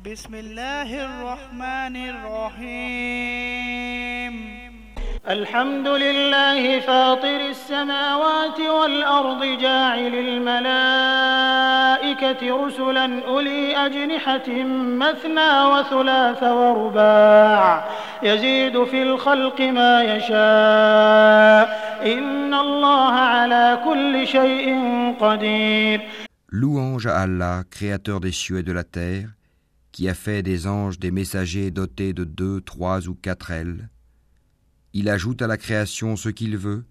بسم الله الرحمن الرحيم. الحمد لله فاطر السماوات والأرض جاعل الملائكة رسلا أولي أجنحة مثنى وثلاث ورباع. يزيد في الخلق ما يشاء. إن الله على كل شيء قدير. Louange à Allah, créateur des cieux et de la terre, qui a fait des anges des messagers dotés de deux, trois ou quatre ailes. Il ajoute à la création ce qu'il veut,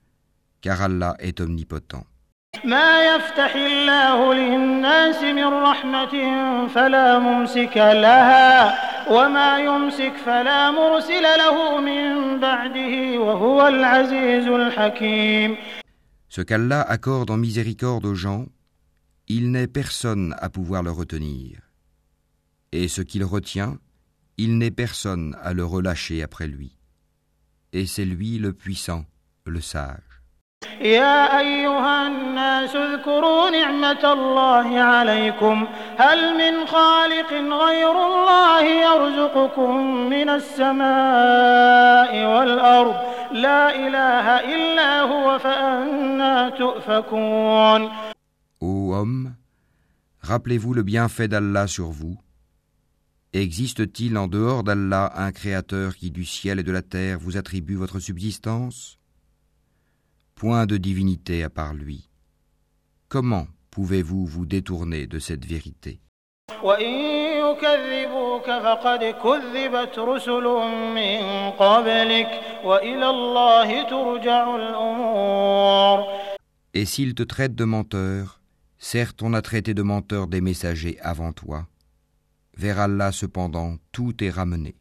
car Allah est omnipotent. ما يفتح الله للناس من رحمة فلا ممسك لها وما يمسك فلا مرسل له من بعده وهو العزيز الحكيم Ce qu'Allah accorde en miséricorde aux gens, il n'est personne à pouvoir le retenir. Et ce qu'il retient, il n'est personne à le relâcher après lui. Et c'est lui le puissant, le sage. يا أيها الناس اذكروا نعمة الله عليكم هل من خالق غير الله يرزقكم من السماء والأرض لا إله إلا هو فأنا تؤفكون Ô homme, rappelez-vous le bienfait d'Allah sur vous. Existe-t-il en dehors d'Allah un Créateur qui du ciel et de la terre vous attribue votre subsistance? Point de divinité à part lui. Comment pouvez-vous vous détourner de cette vérité? Et s'il te traite de menteur, certes on a traité de menteur des messagers avant toi. Vers Allah cependant tout est ramené.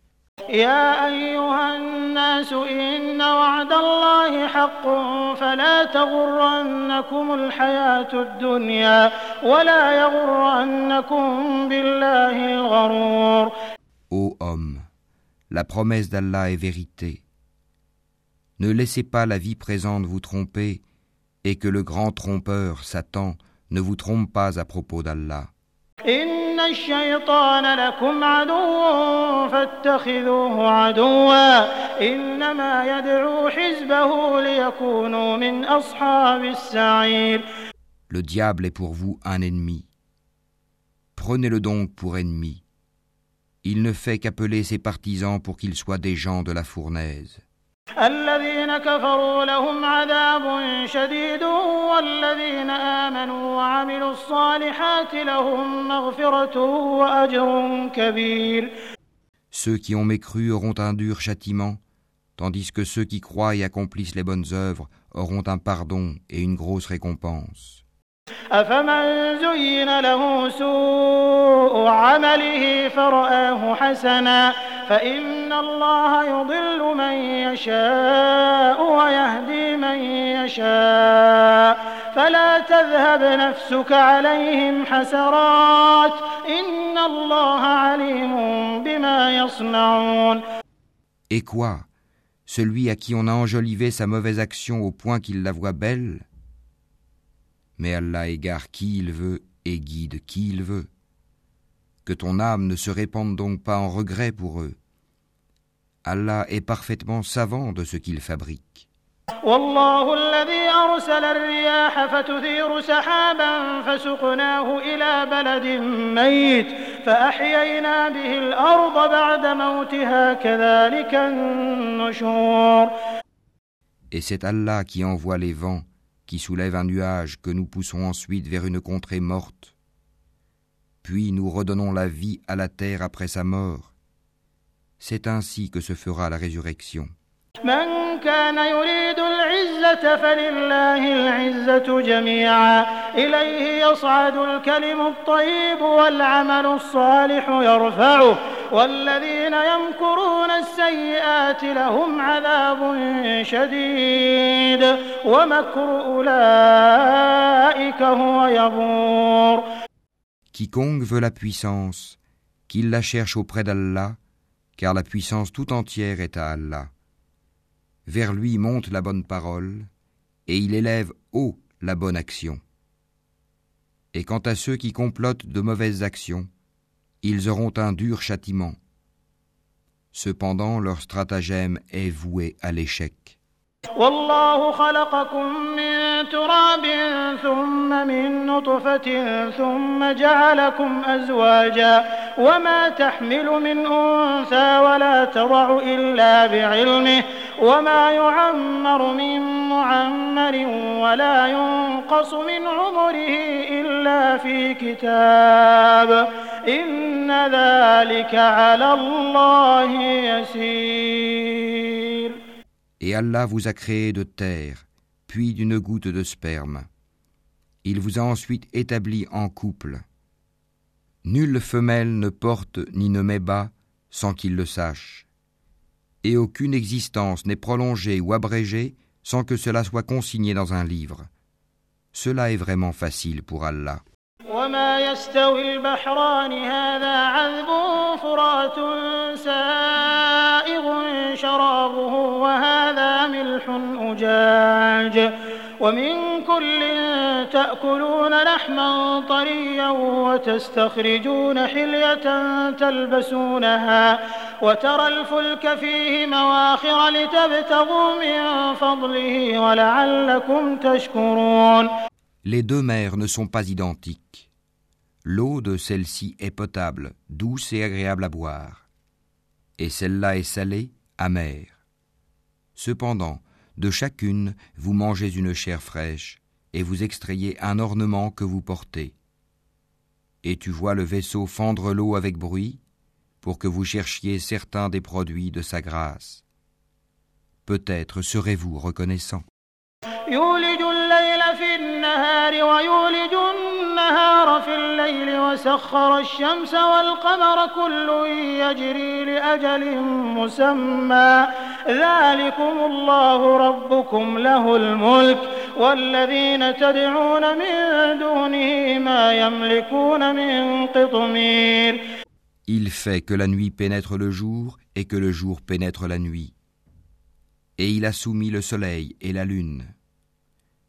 يا أيها الناس إن وعد الله حق فلا تغرنكم الحياة الدنيا ولا يغرنكم بالله الغرور Ô homme, la promesse d'Allah est vérité. Ne laissez pas la vie présente vous tromper et que le grand trompeur, Satan, ne vous trompe pas à propos d'Allah. إن الشيطان لكم عدو فاتخذوه عدوا إنما يدعو حزبه ليكونوا من أصحاب السعير Le diable est pour vous un ennemi. Prenez-le donc pour ennemi. Il ne fait qu'appeler ses partisans pour qu'ils soient des gens de la fournaise. الذين كفروا لهم عذاب شديد والذين آمنوا وعملوا الصالحات لهم مغفرة وأجر كبير Ceux qui ont mécru auront un dur châtiment, tandis que ceux qui croient et accomplissent les bonnes œuvres auront un pardon et une grosse récompense. أفمن زين له سوء عمله فرآه حسنا فإن الله يضل من يشاء ويهدي من يشاء فلا تذهب نفسك عليهم حسرات إن الله عليم بما يصنعون Et quoi? Celui à qui on a enjolivé sa mauvaise action au point qu'il la voit belle Mais Allah égare qui il veut et guide qui il veut. Que ton âme ne se répande donc pas en regret pour eux. Allah est parfaitement savant de ce qu'il fabrique. والله الذي أرسل الرياح فتثير سحابا فسقناه إلى بلد ميت فأحيينا به الأرض بعد موتها كذلك النشور Et c'est Allah qui envoie les vents, qui soulève un nuage que nous poussons ensuite vers une contrée morte. Puis nous redonnons la vie à la terre après sa mort. C'est ainsi que se fera la résurrection. من كان يريد العزة فلله العزة جميعا إليه يصعد الكلم الطيب والعمل الصالح يرفعه والذين يمكرون السيئات لهم عذاب شديد ومكر أولئك هو يبور Quiconque veut la puissance, qu'il la cherche auprès d'Allah, car la puissance tout entière est à Allah. Vers lui monte la bonne parole, et il élève haut la bonne action. Et quant à ceux qui complotent de mauvaises actions, ils auront un dur châtiment. Cependant, leur stratagème est voué à l'échec. والله خلقكم من تراب ثم من نطفة ثم جعلكم أزواجا وما تحمل من أنثى ولا تضع إلا بعلمه وما يعمر من معمر ولا ينقص من عمره إلا في كتاب إن ذلك على الله يسير Et Allah vous a créé de terre, puis d'une goutte de sperme. Il vous a ensuite établi en couple. Nulle femelle ne porte ni ne met bas sans qu'il le sache. Et aucune existence n'est prolongée ou abrégée sans que cela soit consigné dans un livre. Cela est vraiment facile pour Allah. وما يستوي البحران هذا عذب فرات سائغ شرابه وهذا ملح أجاج ومن كل تأكلون لحما طريا وتستخرجون حلية تلبسونها وترى الفلك فيه مواخر لتبتغوا من فضله ولعلكم تشكرون Les deux mers ne sont pas identiques. L'eau de celle-ci est potable, douce et agréable à boire, et celle-là est salée, amère. Cependant, de chacune, vous mangez une chair fraîche, et vous extrayez un ornement que vous portez. Et tu vois le vaisseau fendre l'eau avec bruit, pour que vous cherchiez certains des produits de sa grâce. Peut-être serez-vous reconnaissant. يولج الليل في النهار ويولج النهار في الليل وسخر الشمس والقمر كل يجري لأجل مسمى ذلكم الله ربكم له الملك والذين تدعون من دونه ما يملكون من قطمير Il fait que la nuit pénètre le jour et que le jour pénètre la nuit. Et il a soumis le soleil et la lune.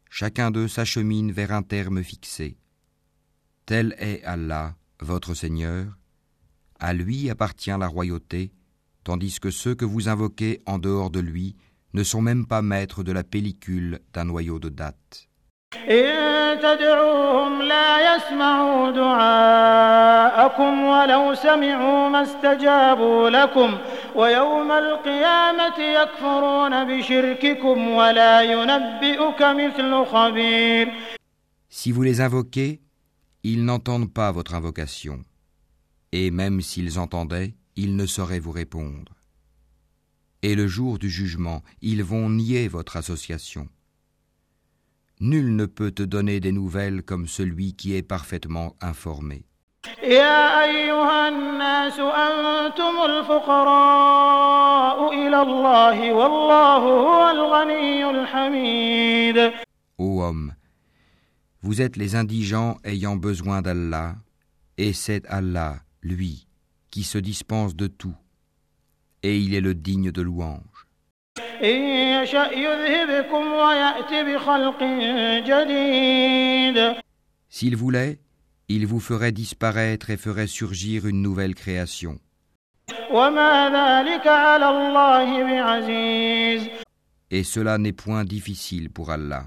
Chacun d'eux s'achemine vers un terme fixé. Tel est Allah, votre Seigneur. À lui appartient la royauté, tandis que ceux que vous invoquez en dehors de lui ne sont même pas maîtres de la pellicule d'un noyau de date. Si vous les invoquez, ils n'entendent pas votre invocation. Et même s'ils entendaient, ils ne sauraient vous répondre Et le jour du jugement, ils vont nier votre association. Nul ne peut te donner des nouvelles comme celui qui est parfaitement informé. يا أيها الناس أنتم الفقراء إلى الله والله هو الغني الحميد Ô homme, vous êtes les indigents ayant besoin d'Allah, et c'est Allah, lui, qui se dispense de tout, et il est le digne de louange. S'il voulait, il vous ferait disparaître et ferait surgir une nouvelle création. Et cela n'est point difficile pour Allah.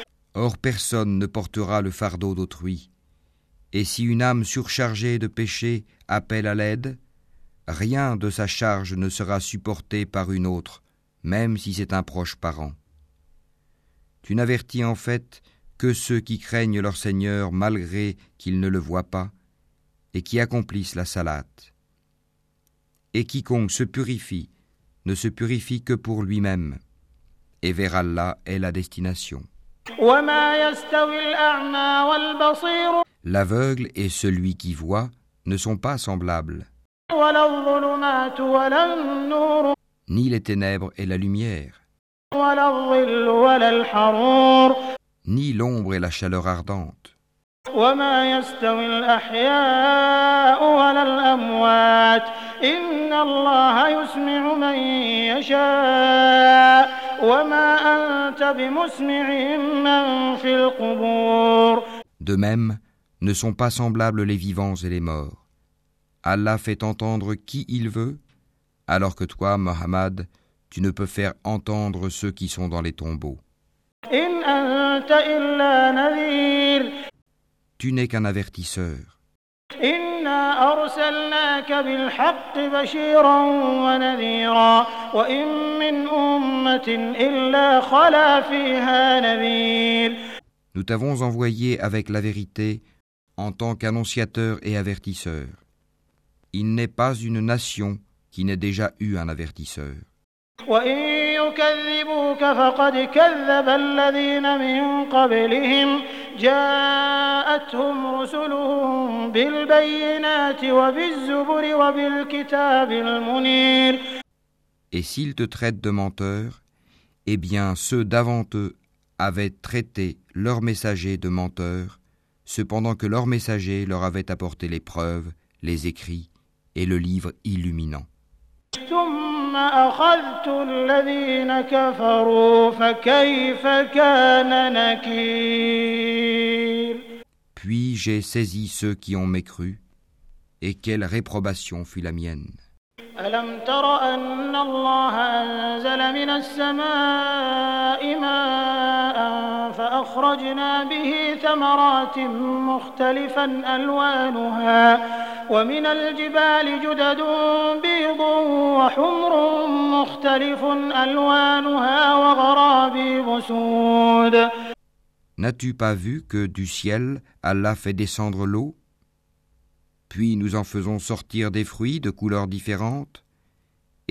Or personne ne portera le fardeau d'autrui. Et si une âme surchargée de péché appelle à l'aide, rien de sa charge ne sera supporté par une autre, même si c'est un proche parent. Tu n'avertis en fait que ceux qui craignent leur Seigneur malgré qu'ils ne le voient pas, et qui accomplissent la salate. Et quiconque se purifie ne se purifie que pour lui-même, et vers Allah est la destination. وما يستوي الأعمى والبصير L'aveugle et celui qui voit ne sont pas semblables. ولا الظلمات ولا النور ni les ténèbres et la lumière, ولا الظل ولا الحرور ni l'ombre et la chaleur ardente. وما يستوي الأحياء ولا الأموات إن الله يسمع من يشاء De même, ne sont pas semblables les vivants et les morts. Allah fait entendre qui il veut, alors que toi, Mohammed, tu ne peux faire entendre ceux qui sont dans les tombeaux. Tu n'es qu'un avertisseur. إنا أرسلناك بالحق بشيرا ونذيرا وإن من أمة إلا خلا فيها نذير Nous t'avons envoyé avec la vérité en tant qu'annonciateur et avertisseur. Il n'est pas une nation qui n'ait déjà eu un avertisseur. وإن يكذبوك فقد كذب الذين من قبلهم جاءتهم رسلهم بالبينات وبالزبر وبالكتاب المنير Et s'ils te traitent de menteur, eh bien ceux d'avant eux avaient traité leurs messagers de menteurs, cependant que leurs messagers leur avaient apporté les preuves, les écrits et le livre illuminant. ثم أخذت الذين كفروا فكيف كان نكير Puis j'ai saisi ceux qui ont mécru, et quelle réprobation fut la mienne. ألم تر أن الله أنزل من السماء ماء فأخرجنا به ثمرات مختلفا ألوانها ومن الجبال جدد بيض وحمر مختلف ألوانها وغرابيب سود N'as-tu pas vu que du ciel Allah fait descendre l'eau Puis nous en faisons sortir des fruits de couleurs différentes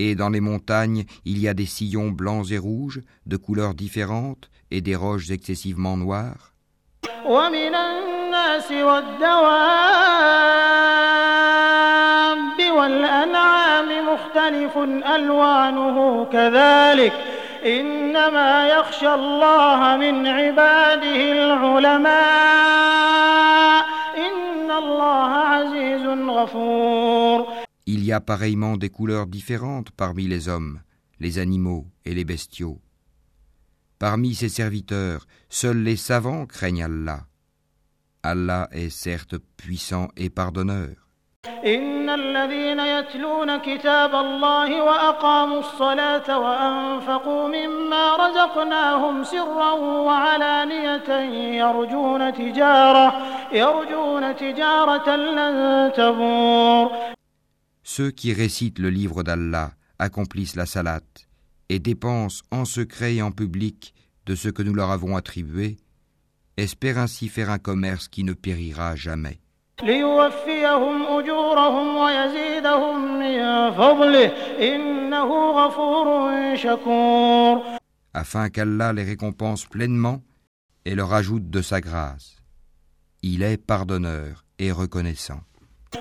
Et dans les montagnes, il y a des sillons blancs et rouges, de couleurs différentes, et des roches excessivement noires. Il y a pareillement des couleurs différentes parmi les hommes, les animaux et les bestiaux. Parmi ses serviteurs, seuls les savants craignent Allah. Allah est certes puissant et pardonneur. إن الذين يتلون كتاب الله وأقاموا الصلاة وأنفقوا مما رزقناهم سرا وعلانية يرجون تجارة يرجون تجارة لن تبور Ceux qui récitent le livre d'Allah accomplissent la salate et dépensent en secret et en public de ce que nous leur avons attribué, espèrent ainsi faire un commerce qui ne périra jamais. Afin qu'Allah les récompense pleinement et leur ajoute de sa grâce. Il est pardonneur et reconnaissant.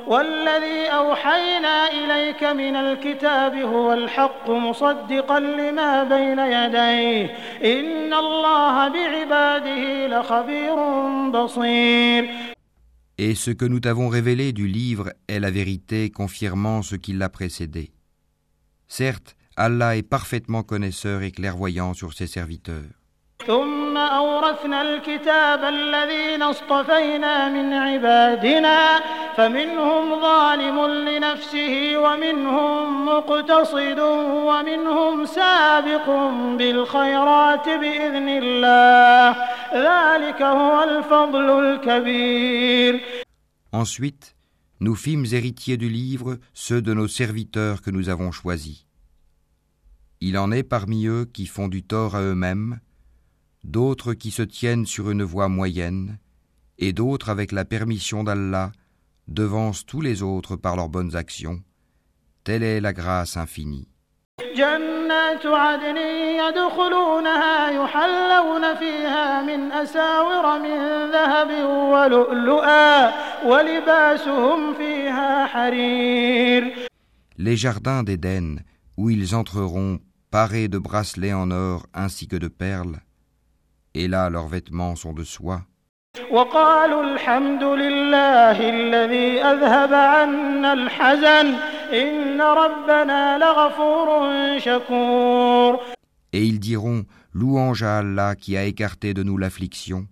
والذي أوحينا إليك من الكتاب هو الحق مصدقا لما بين يديه إن الله بعباده لخبير بصير Et ce que nous t'avons révélé du livre est la vérité confirmant ce qui l'a précédé. Certes, Allah est parfaitement connaisseur et clairvoyant sur ses serviteurs. ثم أورثنا الكتاب الذين اصطفينا من عبادنا فمنهم ظالم لنفسه ومنهم مقتصد ومنهم سابق بالخيرات بإذن الله ذلك هو الفضل الكبير Ensuite, nous fîmes héritiers du livre ceux de nos serviteurs que nous avons choisis. Il en est parmi eux qui font du tort à eux-mêmes, d'autres qui se tiennent sur une voie moyenne, et d'autres avec la permission d'Allah devancent tous les autres par leurs bonnes actions. Telle est la grâce infinie. جنات عدن يدخلونها يحلون فيها من أساور من ذهب ولؤلؤا ولباسهم فيها حرير les jardins d'Éden, où ils entreront parés de bracelets en or ainsi que de perles, et là leurs vêtements sont de soie. Et ils diront, Louange à Allah qui a écarté de nous l'affliction.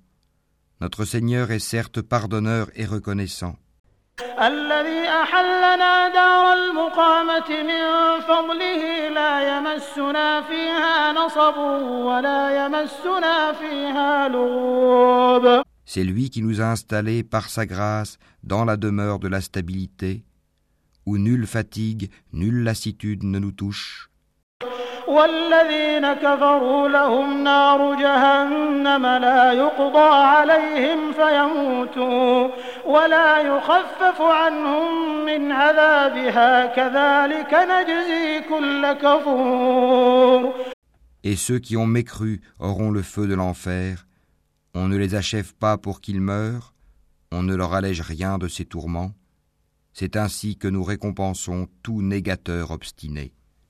Notre Seigneur est certes pardonneur et reconnaissant. الذي أحلنا دار المقامة من فضله لا يمسنا فيها نصب ولا يمسنا فيها لغوب C'est lui qui nous a installés par sa grâce dans la demeure de la stabilité, où nulle fatigue, nulle lassitude ne nous touche. والذين كفروا لهم نار جهنم لا يقضى عليهم فيموتوا ولا يخفف عنهم من عذابها كذلك نجزي كل كفور Et ceux qui ont mécru auront le feu de l'enfer. On ne les achève pas pour qu'ils meurent, on ne leur allège rien de ces tourments. C'est ainsi que nous récompensons tout négateur obstiné.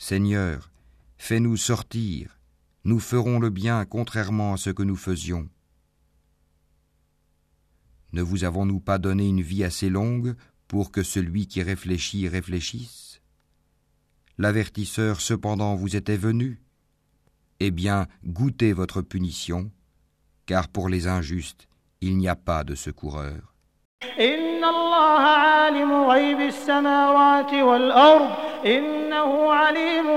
Seigneur, fais-nous sortir, nous ferons le bien contrairement à ce que nous faisions. Ne vous avons-nous pas donné une vie assez longue pour que celui qui réfléchit réfléchisse? L'avertisseur cependant vous était venu. Eh bien, goûtez votre punition, car pour les injustes, il n'y a pas de secoureur. إن الله عالم غيب السماوات والأرض إنه عليم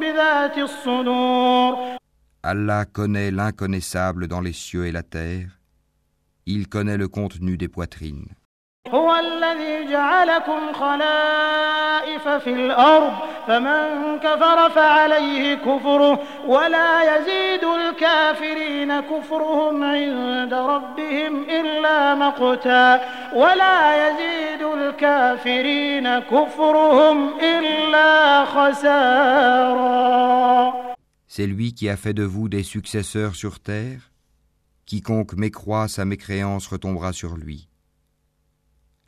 بذات الصدور Allah connaît l'inconnaissable dans les cieux et la terre. Il connaît le contenu des poitrines. هو الذي جعلكم خلائف في الأرض فمن كفر فعليه كفره ولا يزيد الكافرين كفرهم عند ربهم إلا مقتا ولا يزيد الكافرين كفرهم إلا خسارا C'est lui qui a fait de vous des successeurs sur terre. Quiconque mécroit sa mécréance retombera sur lui.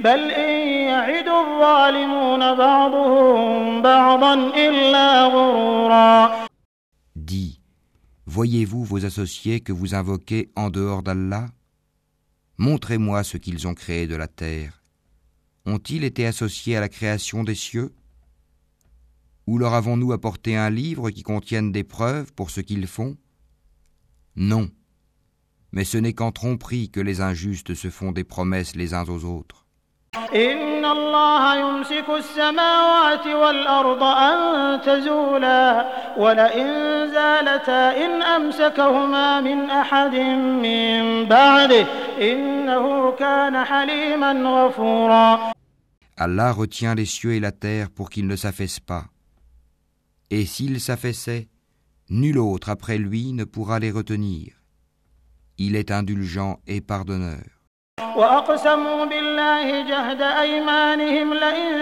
بل إن يعد الظالمون بعضهم بعضا إلا غرورا Dis, voyez-vous vos associés que vous invoquez en dehors d'Allah Montrez-moi ce qu'ils ont créé de la terre. Ont-ils été associés à la création des cieux Ou leur avons-nous apporté un livre qui contienne des preuves pour ce qu'ils font Non. Mais ce n'est qu'en tromperie que les injustes se font des promesses les uns aux autres. إن الله يمسك السماوات والأرض أن تزولا ولئن زالتا إن أمسكهما من أحد من بعده إنه كان حليما غفورا Allah retient les cieux et la terre pour qu'ils ne s'affaissent pas. Et s'ils s'affaissaient, nul autre après lui ne pourra les retenir. Il est indulgent et pardonneur. وأقسموا بالله جهد أيمانهم لئن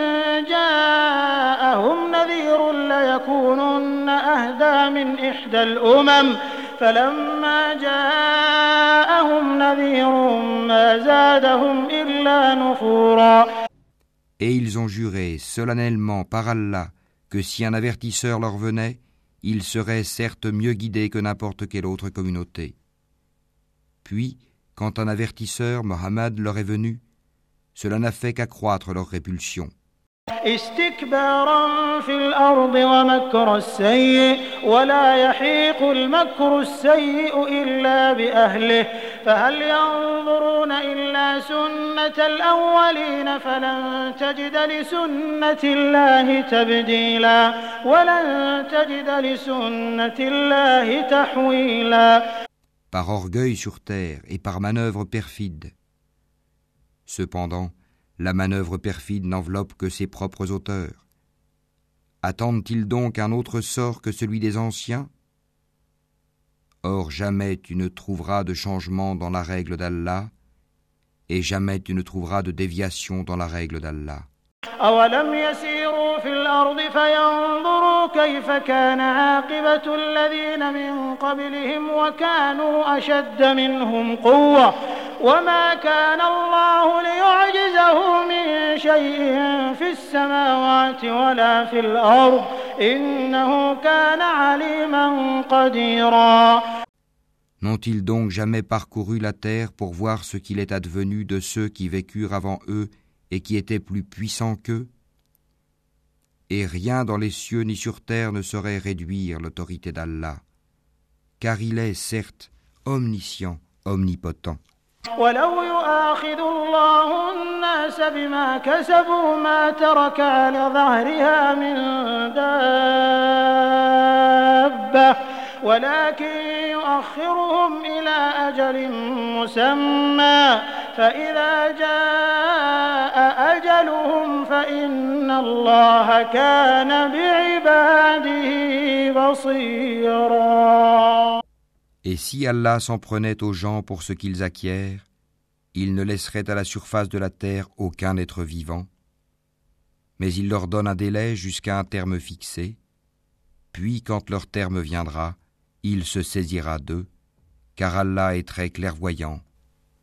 جاءهم نذير ليكونن أهدى من إحدى الأمم فلما جاءهم نذير ما زادهم إلا نفورا Et ils ont juré solennellement par Allah que si un avertisseur leur venait, ils seraient certes mieux guidés que n'importe quelle autre communauté. Puis, quand un avertisseur, Mohammed, leur est venu, cela n'a fait qu'accroître leur répulsion. استكبارا في الأرض ومكر السيء ولا يحيق المكر السيء إلا بأهله فهل ينظرون إلا سنة الأولين فلن تجد لسنة الله تبديلا ولن تجد لسنة الله تحويلا Par orgueil sur terre et par manœuvre perfide. Cependant, la manœuvre perfide n'enveloppe que ses propres auteurs. Attendent-ils donc un autre sort que celui des anciens? Or jamais tu ne trouveras de changement dans la règle d'Allah, et jamais tu ne trouveras de déviation dans la règle d'Allah. أولم يسيروا في الأرض فينظروا كيف كان عاقبة الذين من قبلهم وكانوا أشد منهم قوة وما كان الله ليعجزه من شيء في السماوات ولا في الأرض إنه كان عليما قديرا. N'ont-ils donc jamais parcouru la terre pour voir ce qu'il est advenu de ceux qui vécurent avant eux et qui étaient plus puissants qu'eux Et rien dans les cieux ni sur terre ne saurait réduire l'autorité d'Allah, car il est, certes, omniscient, omnipotent. ولو يؤاخذ الله الناس بما كسبوا ما ترك على ظهرها من دابة ولكن يؤخرهم إلى أجل مسمى فإذا جاء أجلهم فإن الله كان بعباده بصيرا Et si Allah s'en prenait aux gens pour ce qu'ils acquièrent, il ne laisserait à la surface de la terre aucun être vivant, mais il leur donne un délai jusqu'à un terme fixé, puis quand leur terme viendra, il se saisira d'eux, car Allah est très clairvoyant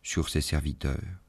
sur ses serviteurs.